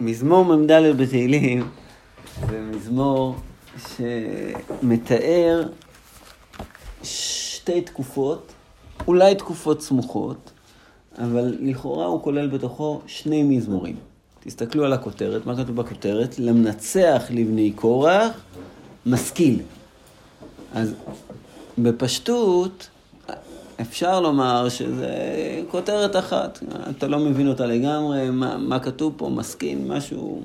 מזמור מ"ד בתהילים זה מזמור שמתאר שתי תקופות, אולי תקופות סמוכות, אבל לכאורה הוא כולל בתוכו שני מזמורים. תסתכלו על הכותרת, מה כתוב בכותרת? למנצח לבני קורח, משכיל. אז בפשטות, אפשר לומר שזה כותרת אחת, אתה לא מבין אותה לגמרי, מה, מה כתוב פה, משכיל, משהו,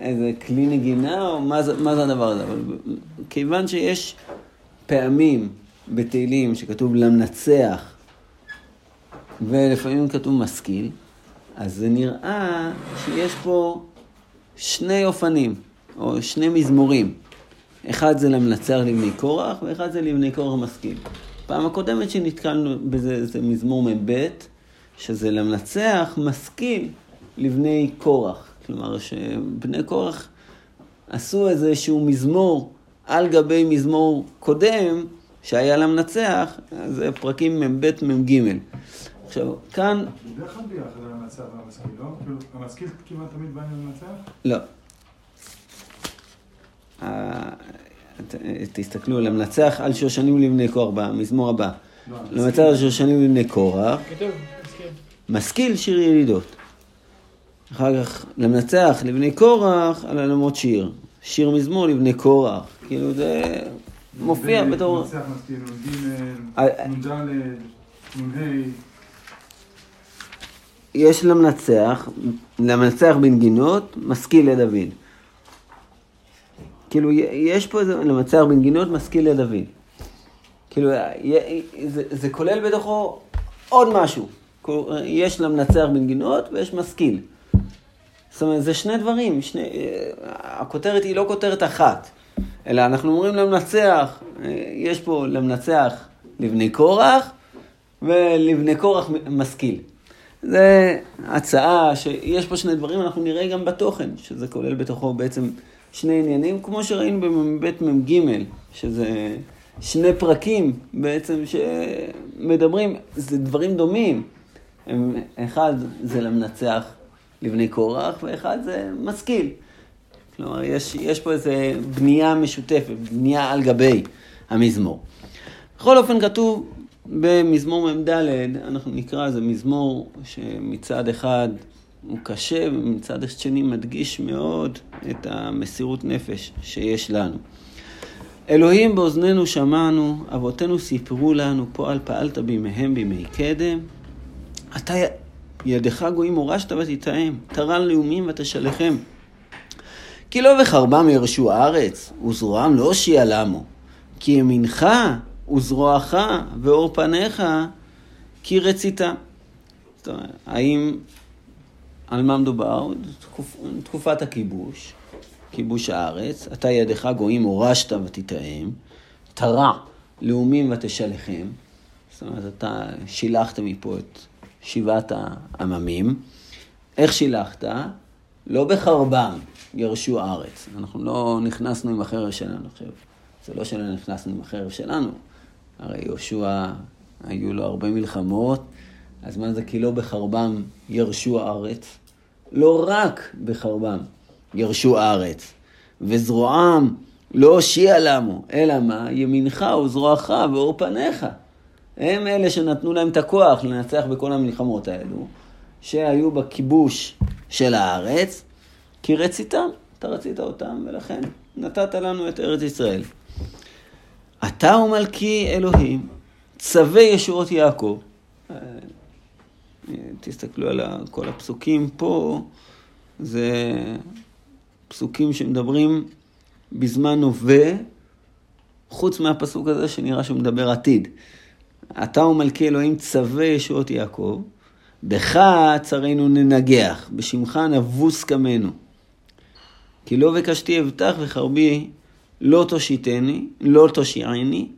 איזה כלי נגינה, או מה זה, מה זה הדבר הזה. אבל כיוון שיש פעמים בתהילים שכתוב למנצח, ולפעמים כתוב משכיל, אז זה נראה שיש פה שני אופנים, או שני מזמורים. אחד זה למנצח לבני קורח, ואחד זה לבני קורח משכיל. פעם הקודמת שנתקלנו בזה זה מזמור מ"ב, שזה למנצח משכיל לבני קורח. כלומר, שבני קורח עשו איזשהו מזמור על גבי מזמור קודם, שהיה למנצח, זה פרקים מ"ב מ"ג. עכשיו, כאן... זה אחד ביחד על המנצח והמשכיל, לא? כאילו, המשכיל כמעט תמיד בא עם המנצח? לא. תסתכלו, למנצח על שושנים לבני קורח, במזמור הבא. למנצח על שושנים לבני קורח. משכיל שיר ילידות. אחר כך, למנצח לבני קורח על עלמות שיר. שיר מזמור לבני קורח. כאילו זה מופיע בתור... מנצח משכיל, נ"ג, נ"ד, נ"ה. יש למנצח, למנצח בנגינות, משכיל לדוד. כאילו, יש פה איזה, למצח בנגינות משכיל לדוד. כאילו, זה, זה כולל בתוכו עוד משהו. יש למנצח בנגינות ויש משכיל. זאת אומרת, זה שני דברים. שני, הכותרת היא לא כותרת אחת, אלא אנחנו אומרים למנצח, יש פה למנצח לבני קורח ולבני קורח משכיל. זה הצעה שיש פה שני דברים, אנחנו נראה גם בתוכן, שזה כולל בתוכו בעצם שני עניינים, כמו שראינו במ"ב מ"ג, שזה שני פרקים בעצם שמדברים, זה דברים דומים. הם, אחד זה למנצח לבני קורח, ואחד זה משכיל. כלומר, יש, יש פה איזו בנייה משותפת, בנייה על גבי המזמור. בכל אופן כתוב במזמור מ"ד, אנחנו נקרא, זה מזמור שמצד אחד הוא קשה, ומצד שני מדגיש מאוד את המסירות נפש שיש לנו. אלוהים באוזנינו שמענו, אבותינו סיפרו לנו, פועל פעלת בימיהם בימי קדם. אתה ידך גויים הורשת ותטעם, תרן לאומים ותשלחם. כי לא בחרבם ירשו הארץ, וזרועם לא הושיע למו. כי ימינך וזרועך ואור פניך כי אומרת, האם על מה מדובר? תקופ, תקופת הכיבוש, כיבוש הארץ, אתה ידך גויים הורשת ותטעם, תרע לאומים ותשלחם, זאת אומרת, אתה שילחת מפה את שבעת העממים. איך שילחת? לא בחרבם ירשו הארץ. אנחנו לא נכנסנו עם החרב שלנו עכשיו. זה לא שלא נכנסנו עם החרב שלנו. הרי יהושע, היו לו הרבה מלחמות, אז מה זה כי לא בחרבם ירשו הארץ? לא רק בחרבם ירשו הארץ, וזרועם לא הושיע למו, אלא מה? ימינך וזרועך ואור פניך. הם אלה שנתנו להם את הכוח לנצח בכל המלחמות האלו, שהיו בכיבוש של הארץ, כי רציתם, אתה רצית אותם, ולכן נתת לנו את ארץ ישראל. אתה הוא מלכי אלוהים, צווה ישועות יעקב. תסתכלו על כל הפסוקים פה, זה פסוקים שמדברים בזמן הווה, חוץ מהפסוק הזה שנראה שהוא מדבר עתיד. אתה הוא מלכי אלוהים צווה ישועות יעקב, בך צרינו ננגח, בשמך נבוס קמנו. כי לא בקשתי אבטח וחרבי לא תושיטני, לא תושיעני,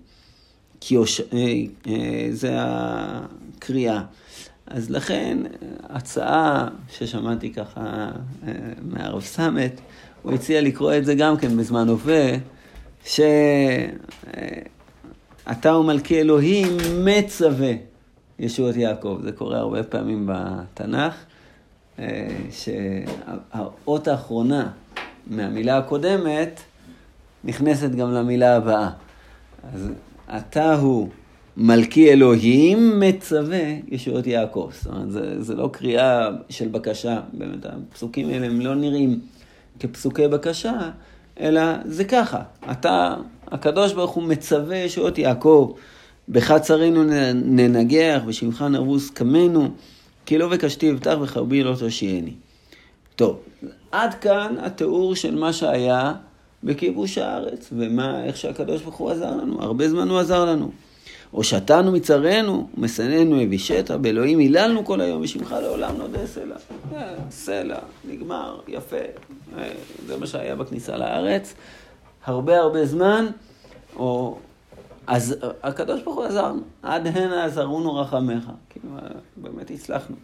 כי אוש... אה, אה, זה הקריאה. אז לכן, הצעה ששמעתי ככה אה, מהרב סמט, הוא הציע לקרוא את זה גם כן בזמן הווה, שאתה הוא מלכי אלוהים מצווה ישועות יעקב. זה קורה הרבה פעמים בתנ"ך. אה, שהאות האחרונה מהמילה הקודמת נכנסת גם למילה הבאה. אז אתה הוא מלכי אלוהים מצווה ישועות יעקב. זאת אומרת, זה, זה לא קריאה של בקשה, באמת, הפסוקים האלה הם לא נראים כפסוקי בקשה, אלא זה ככה, אתה, הקדוש ברוך הוא מצווה ישועות יעקב, בך צרינו ננגח, בשמך נרבוס קמנו, כי לא וקשתי אבטח וחרבי לא תושייני. טוב, עד כאן התיאור של מה שהיה בכיבוש הארץ, ומה, איך שהקדוש ברוך הוא עזר לנו, הרבה זמן הוא עזר לנו. או שתנו מצרינו, משנאנו הבישתה, באלוהים היללנו כל היום, ושמך לעולם נודה סלע. אה, סלע, נגמר, יפה. אה, זה מה שהיה בכניסה לארץ. הרבה הרבה זמן, או... אז הקדוש ברוך הוא עזר, עד הנה עזרונו רחמך. כאילו, באמת הצלחנו.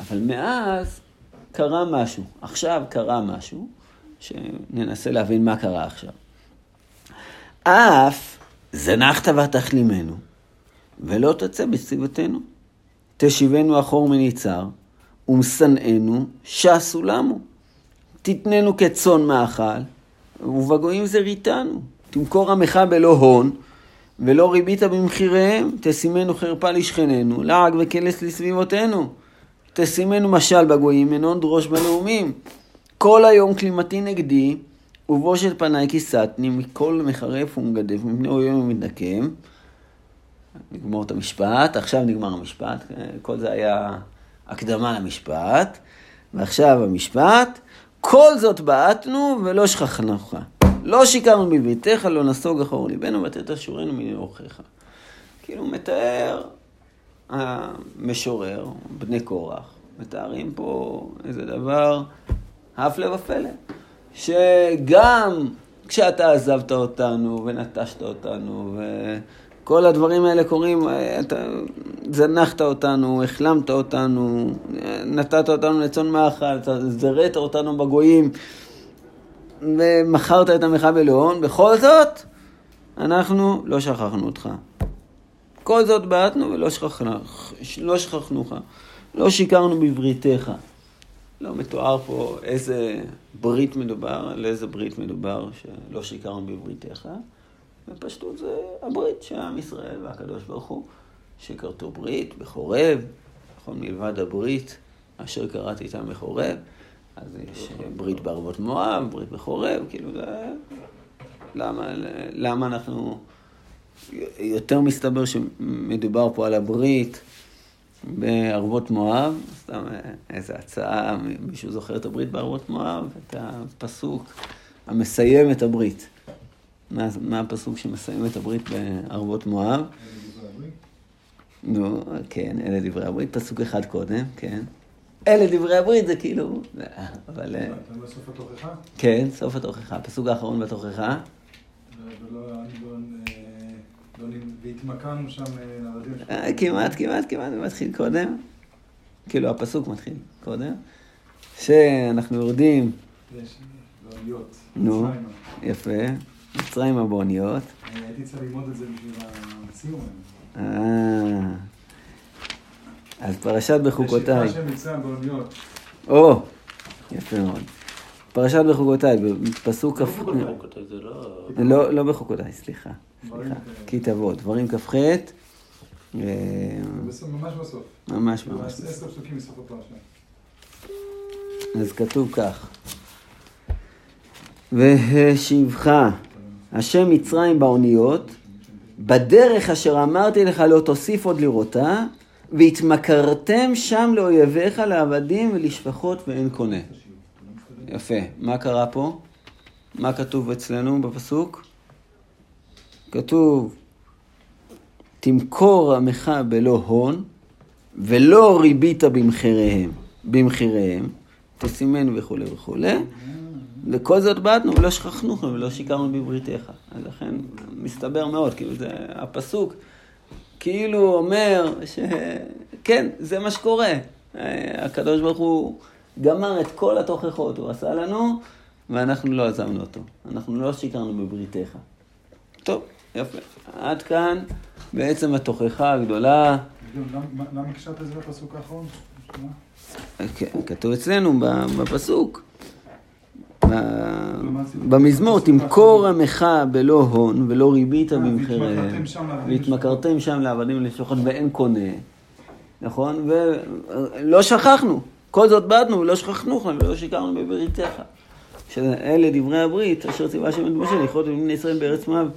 אבל מאז קרה משהו. עכשיו קרה משהו, שננסה להבין מה קרה עכשיו. אף זנחת ותכלימנו, ולא תצא בסביבתנו. תשיבנו אחור מניצר, ומשנאנו שסו למו. תתננו כצאן מאכל, ובגויים זריתנו. תמכור עמך בלא הון, ולא ריבית במחיריהם. תשימנו חרפה לשכננו, לעג וקלס לסביבותינו. תשימנו משל בגויים, מנון דרוש בנאומים. כל היום כלימתי נגדי, ובושת פניי כיסתני מכל מחרף ומגדף, מפני אויב ומתנקם. נגמור את המשפט, עכשיו נגמר המשפט, כל זה היה הקדמה למשפט, ועכשיו המשפט, כל זאת בעטנו ולא שכחנך. לא שיקרנו בביתך, לא נסוג אחור ליבנו, ותת אשורנו מן אורחיך. כאילו מתאר המשורר, בני קורח, מתארים פה איזה דבר, הפלא ופלא. שגם כשאתה עזבת אותנו ונטשת אותנו וכל הדברים האלה קורים, אתה זנחת אותנו, החלמת אותנו, נתת אותנו לצאן מאכל, זרעת אותנו בגויים ומכרת את עמך בלאון, בכל זאת אנחנו לא שכחנו אותך. כל זאת בעטנו ולא לא שכחנוך, לא שיקרנו בבריתך. לא מתואר פה איזה ברית מדובר, על איזה ברית מדובר שלא שיקרנו בבריתך. בפשטות זה הברית שעם ישראל והקדוש ברוך הוא, שכרתו ברית בחורב, נכון, מלבד הברית אשר קראתי איתם בחורב, אז יש ברית בערבות מואב, ברית בחורב, כאילו זה... למה, למה אנחנו... יותר מסתבר שמדובר פה על הברית בערבות מואב, סתם איזו הצעה, מישהו זוכר את הברית בערבות מואב? את הפסוק המסיים את הברית. מה, מה הפסוק שמסיים את הברית בערבות מואב? נו, כן, אלה דברי הברית, פסוק אחד קודם, כן. אלה דברי הברית, זה כאילו, אבל... אתה אומר סוף התוכחה? כן, סוף התוכחה, הפסוק האחרון בתוכחה. ולא, והתמקמנו שם לעבדים אה, כמעט, כמעט, כמעט, זה מתחיל קודם. כאילו, הפסוק מתחיל קודם. שאנחנו יורדים... יש, באוניות. נו, יפה. מצרים הבאוניות. הייתי צריך ללמוד את זה בשביל הציון. אה... אז פרשת בחוקותיי. יש שפחה של מצרים באוניות. או, יפה מאוד. פרשת בחוקותיי, בפסוק כ"ח... לא, לא בחוקותיי, סליחה. כי תבוא, דברים כ"ח. ממש בסוף. ממש ממש. אז כתוב כך: והשיבך השם מצרים באוניות, בדרך אשר אמרתי לך לא תוסיף עוד לראותה, והתמכרתם שם לאויביך לעבדים ולשפחות ואין קונה. יפה. מה קרה פה? מה כתוב אצלנו בפסוק? כתוב, תמכור עמך בלא הון, ולא ריבית במחיריהם, במחיריהם, תשימנו וכולי וכולי, וכל זאת בעטנו ולא שכחנו ולא שיקרנו בבריתך. אז לכן מסתבר מאוד, כאילו זה הפסוק, כאילו אומר שכן, זה מה שקורה. הקדוש ברוך הוא גמר את כל התוכחות, הוא עשה לנו, ואנחנו לא עזבנו אותו. אנחנו לא שיקרנו בבריתך. טוב. יפה. עד כאן בעצם התוכחה הגדולה. למה קשרת את זה לפסוק האחרון? כתוב אצלנו בפסוק, במזמור, תמכור עמך בלא הון ולא ריבית אה, במחיריהם, והתמכרתם שם לעבדים לשוחד ואין קונה, נכון? ולא שכחנו, כל זאת באדנו ולא שכחנו ולא שיקרנו בבריתך. שאלה דברי הברית, אשר ציווה שם את משה לכרות בבני ישראל בארץ מואב,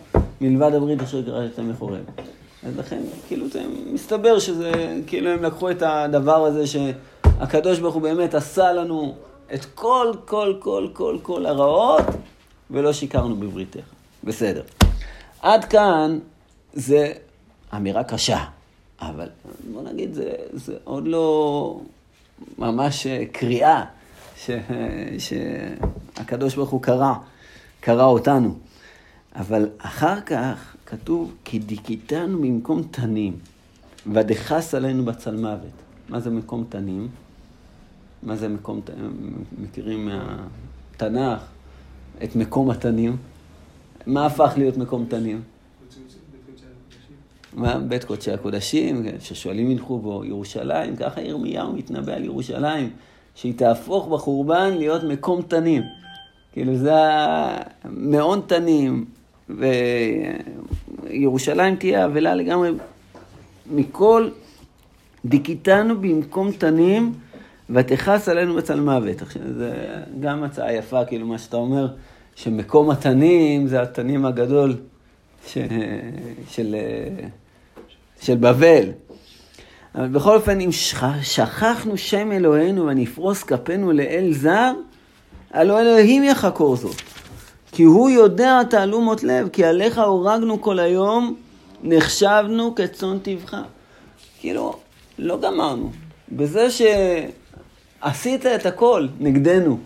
מלבד הברית אשר קראתם מחורב. אז לכן, כאילו זה מסתבר שזה, כאילו הם לקחו את הדבר הזה שהקדוש ברוך הוא באמת עשה לנו את כל, כל, כל, כל, כל הרעות, ולא שיקרנו בבריתך. בסדר. עד כאן זה אמירה קשה, אבל בוא נגיד, זה, זה עוד לא ממש קריאה ש, שהקדוש ברוך הוא קרא, קרא אותנו. אבל אחר כך כתוב, כי דיכיתנו במקום תנים, ודחס עלינו בצלמוות. מה זה מקום תנים? מה זה מקום, מכירים מהתנ"ך את מקום התנים? מה הפך להיות מקום תנים? מה? בית קודשי הקודשים, ששואלים ילכו בו, ירושלים, ככה ירמיהו מתנבא על ירושלים, שהיא תהפוך בחורבן להיות מקום תנים. כאילו זה המעון תנים, וירושלים תהיה אבלה לגמרי מכל דיכיתנו במקום תנים. ותכעס עלינו בצלמוות. עכשיו, זה גם הצעה יפה, כאילו, מה שאתה אומר, שמקום התנים זה התנים הגדול ש... של, של בבל. אבל בכל אופן, אם שכחנו שם אלוהינו ונפרוס כפינו לאל זר, הלא אלוהים יחקור זאת. כי הוא יודע תעלומות לב, כי עליך הורגנו כל היום, נחשבנו כצאן טבחה. כאילו, לא גמרנו. בזה ש... עשית את הכל נגדנו.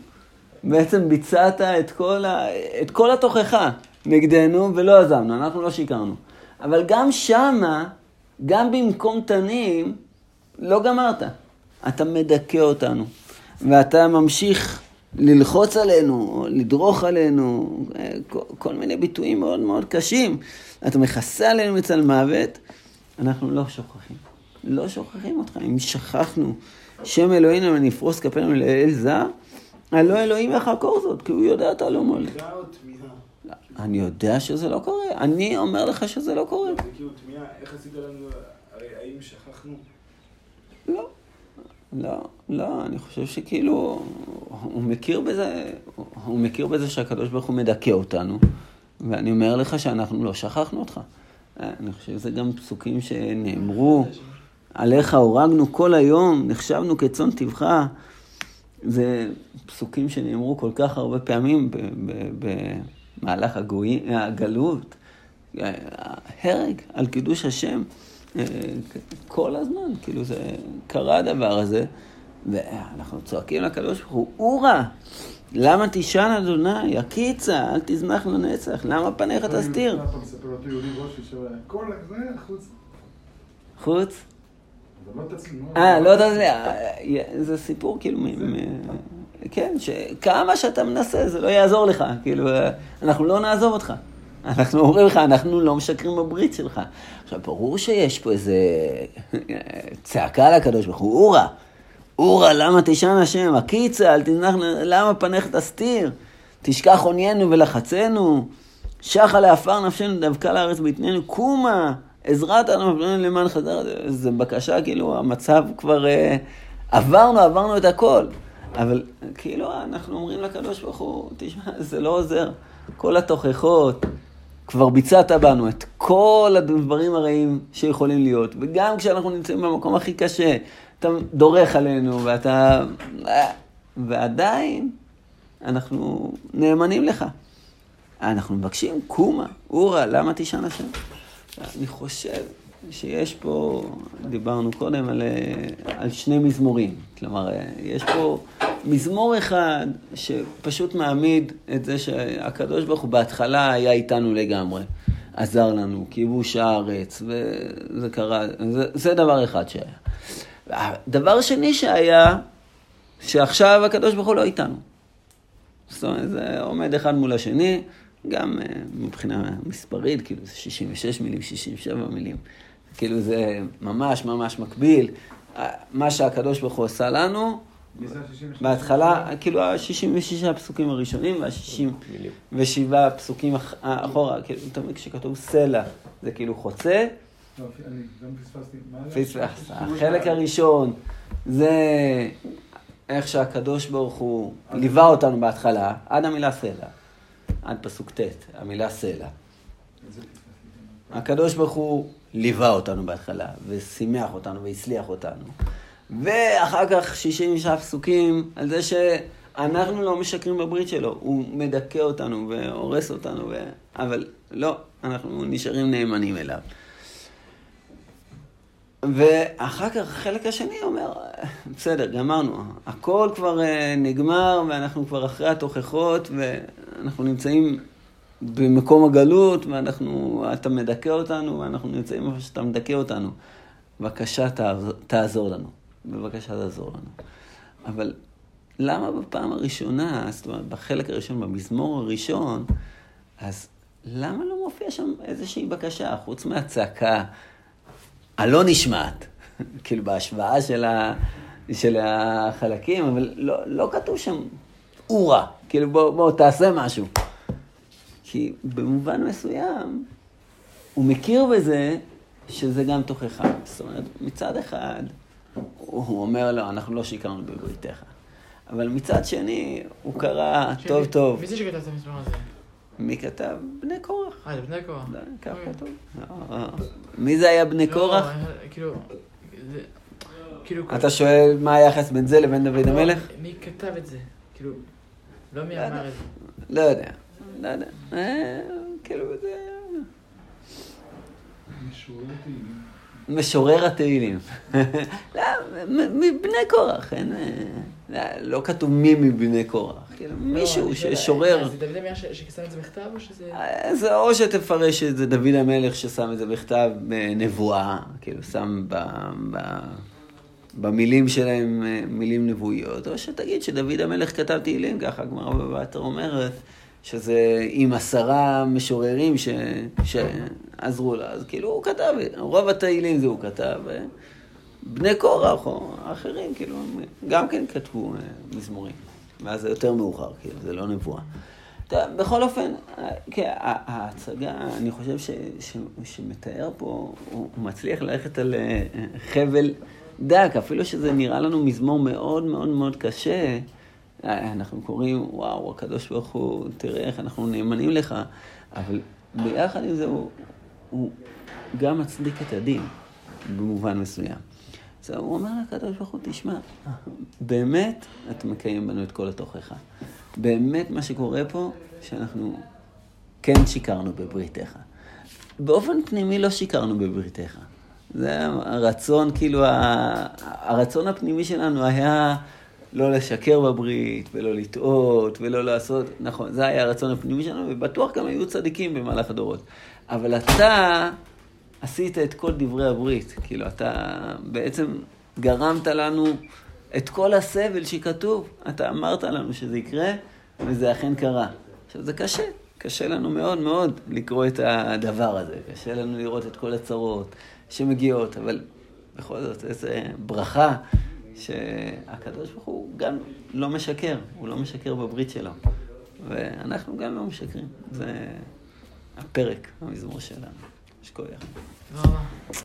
בעצם ביצעת את כל, ה... את כל התוכחה נגדנו ולא עזבנו, אנחנו לא שיקרנו. אבל גם שמה, גם במקום תנים, לא גמרת. אתה מדכא אותנו, ואתה ממשיך ללחוץ עלינו, לדרוך עלינו, כל, כל מיני ביטויים מאוד מאוד קשים. אתה מכסה עלינו מצל מוות, אנחנו לא שוכחים. לא שוכחים אותך. אם שכחנו שם אלוהינו ונפרוס כפינו לאל זר, הלא אלוהים יחקור זאת, כי הוא יודע אתה לא מולד. אני יודע שזה לא קורה, אני אומר לך שזה לא קורה. זה כאילו תמיהה, איך עשית לנו, הרי האם שכחנו? לא, לא, לא, אני חושב שכאילו, הוא מכיר בזה, הוא מכיר בזה שהקדוש ברוך הוא מדכא אותנו, ואני אומר לך שאנחנו לא שכחנו אותך. אני חושב שזה גם פסוקים שנאמרו. עליך הורגנו כל היום, נחשבנו כצאן טבחה. זה פסוקים שנאמרו כל כך הרבה פעמים במהלך הגוי, הגלות. הרג על קידוש השם כל הזמן, כאילו זה קרה הדבר הזה, ואנחנו צועקים לקדוש ברוך הוא, אורה, למה תישן אדוני, הקיצה, אל תזמח לנצח, למה פניך תסתיר? חוץ? אה, לא תצליח. זה סיפור כאילו, כן, שכמה שאתה מנסה, זה לא יעזור לך. כאילו, אנחנו לא נעזוב אותך. אנחנו אומרים לך, אנחנו לא משקרים בברית שלך. עכשיו, ברור שיש פה איזה צעקה לקדוש ברוך הוא, אורה, אורה, למה תשען השם? הקיצה, אל תנח, למה פניך תסתיר? תשכח עוניינו ולחצנו, שחה לעפר נפשנו, דווקא לארץ ביתננו, קומה. עזרת אנו למען חזר, זו בקשה, כאילו, המצב כבר... אה, עברנו, עברנו את הכל. אבל כאילו, אנחנו אומרים לקדוש ברוך הוא, תשמע, זה לא עוזר. כל התוכחות, כבר ביצעת בנו את כל הדברים הרעים שיכולים להיות. וגם כשאנחנו נמצאים במקום הכי קשה, אתה דורך עלינו, ואתה... ועדיין, אנחנו נאמנים לך. אנחנו מבקשים, קומה, אורה, למה תשען השם? אני חושב שיש פה, דיברנו קודם על, על שני מזמורים. כלומר, יש פה מזמור אחד שפשוט מעמיד את זה שהקדוש ברוך הוא בהתחלה היה איתנו לגמרי. עזר לנו, כיבוש הארץ, וזה קרה, זה, זה דבר אחד שהיה. דבר שני שהיה, שעכשיו הקדוש ברוך הוא לא איתנו. זאת אומרת, זה עומד אחד מול השני. גם uh, מבחינה מספרית, כאילו זה 66 מילים, 67 מילים. כאילו זה ממש ממש מקביל. מה שהקדוש ברוך הוא עשה לנו, מי זה ה-66? בהתחלה, כאילו ה-66 הפסוקים הראשונים וה-67 הפסוקים אח- אחורה, כאילו, תמיד כשכתוב סלע, זה כאילו חוצה, לא, אני גם פספסתי. החלק. הראשון זה איך שהקדוש ברוך הוא ליווה אותנו בהתחלה, עד המילה סלע, עד פסוק ט', המילה סלע. הקדוש ברוך הוא ליווה אותנו בהתחלה, ושימח אותנו והצליח אותנו. ואחר כך 66 פסוקים על זה שאנחנו לא משקרים בברית שלו, הוא מדכא אותנו והורס אותנו, ו... אבל לא, אנחנו נשארים נאמנים אליו. ואחר כך החלק השני אומר, בסדר, גמרנו, הכל כבר אה, נגמר ואנחנו כבר אחרי התוכחות ואנחנו נמצאים במקום הגלות ואנחנו, אתה מדכא אותנו ואנחנו נמצאים איפה שאתה מדכא אותנו. בבקשה תעזור לנו, בבקשה תעזור לנו. אבל למה בפעם הראשונה, זאת אומרת, בחלק הראשון, במזמור הראשון, אז למה לא מופיע שם איזושהי בקשה, חוץ מהצעקה הלא נשמעת, כאילו בהשוואה של, ה, של החלקים, אבל לא, לא כתוב שם אורה, כאילו בוא, בוא תעשה משהו. כי במובן מסוים, הוא מכיר בזה שזה גם תוכחה. זאת אומרת, מצד אחד, הוא אומר לו, אנחנו לא שיקרנו בבריתך. אבל מצד שני, הוא קרא טוב טוב. מי זה שכתב את המזמור הזה? מי כתב? בני קורח. אה, זה בני קורח. לא, כך אוקיי. כתוב. לא. מי זה היה בני לא, קורח? אה, כאילו, זה, כאילו, אתה שואל מה היחס בין זה לבין דוד לא, המלך? מי כתב את זה? כאילו, לא מי לא. אמר את זה. לא יודע. לא יודע. אה, כאילו זה... משורר תהילים. משורר התהילים. לא, מבני קורח, אין... אה, לא, לא כתוב מי מבני קורח. כאילו, לא, מישהו ששורר. אה, זה דוד המלך ששם את זה בכתב או שזה... אה, או שתפרש את זה דוד המלך ששם את זה בכתב בנבואה, כאילו שם ב, ב, במילים שלהם אה, מילים נבואיות, או שתגיד שדוד המלך כתב תהילים, ככה הגמרא בבתר אומרת, שזה עם עשרה משוררים ש, שעזרו לה, אז כאילו הוא כתב, רוב התהילים זה הוא כתב. בני קורח או האחרים, כאילו, הם גם כן כתבו אה, מזמורים. ואז זה יותר מאוחר, כאילו, זה לא נבואה. בכל אופן, אה, כן, ההצגה, אני חושב ש, ש, שמתאר פה, הוא מצליח ללכת על אה, חבל דק, אפילו שזה נראה לנו מזמור מאוד מאוד מאוד קשה. אה, אנחנו קוראים, וואו, הקדוש ברוך הוא, תראה איך אנחנו נאמנים לך, אבל ביחד עם זה הוא, הוא גם מצדיק את הדין, במובן מסוים. אז הוא אומר לקדוש ברוך הוא, תשמע, באמת אתה מקיים בנו את כל התוכחה. באמת מה שקורה פה, שאנחנו כן שיקרנו בבריתך. באופן פנימי לא שיקרנו בבריתך. זה הרצון, כאילו, הרצון הפנימי שלנו היה לא לשקר בברית, ולא לטעות, ולא לעשות, נכון, זה היה הרצון הפנימי שלנו, ובטוח גם היו צדיקים במהלך הדורות. אבל אתה עשית את כל דברי הברית, כאילו, אתה בעצם גרמת לנו את כל הסבל שכתוב. אתה אמרת לנו שזה יקרה, וזה אכן קרה. עכשיו, זה קשה, קשה לנו מאוד מאוד לקרוא את הדבר הזה. קשה לנו לראות את כל הצרות שמגיעות, אבל בכל זאת, איזו ברכה שהקדוש ברוך הוא גם לא משקר, הוא לא משקר בברית שלו. ואנחנו גם לא משקרים. זה הפרק, המזמור שלנו. יש כוח.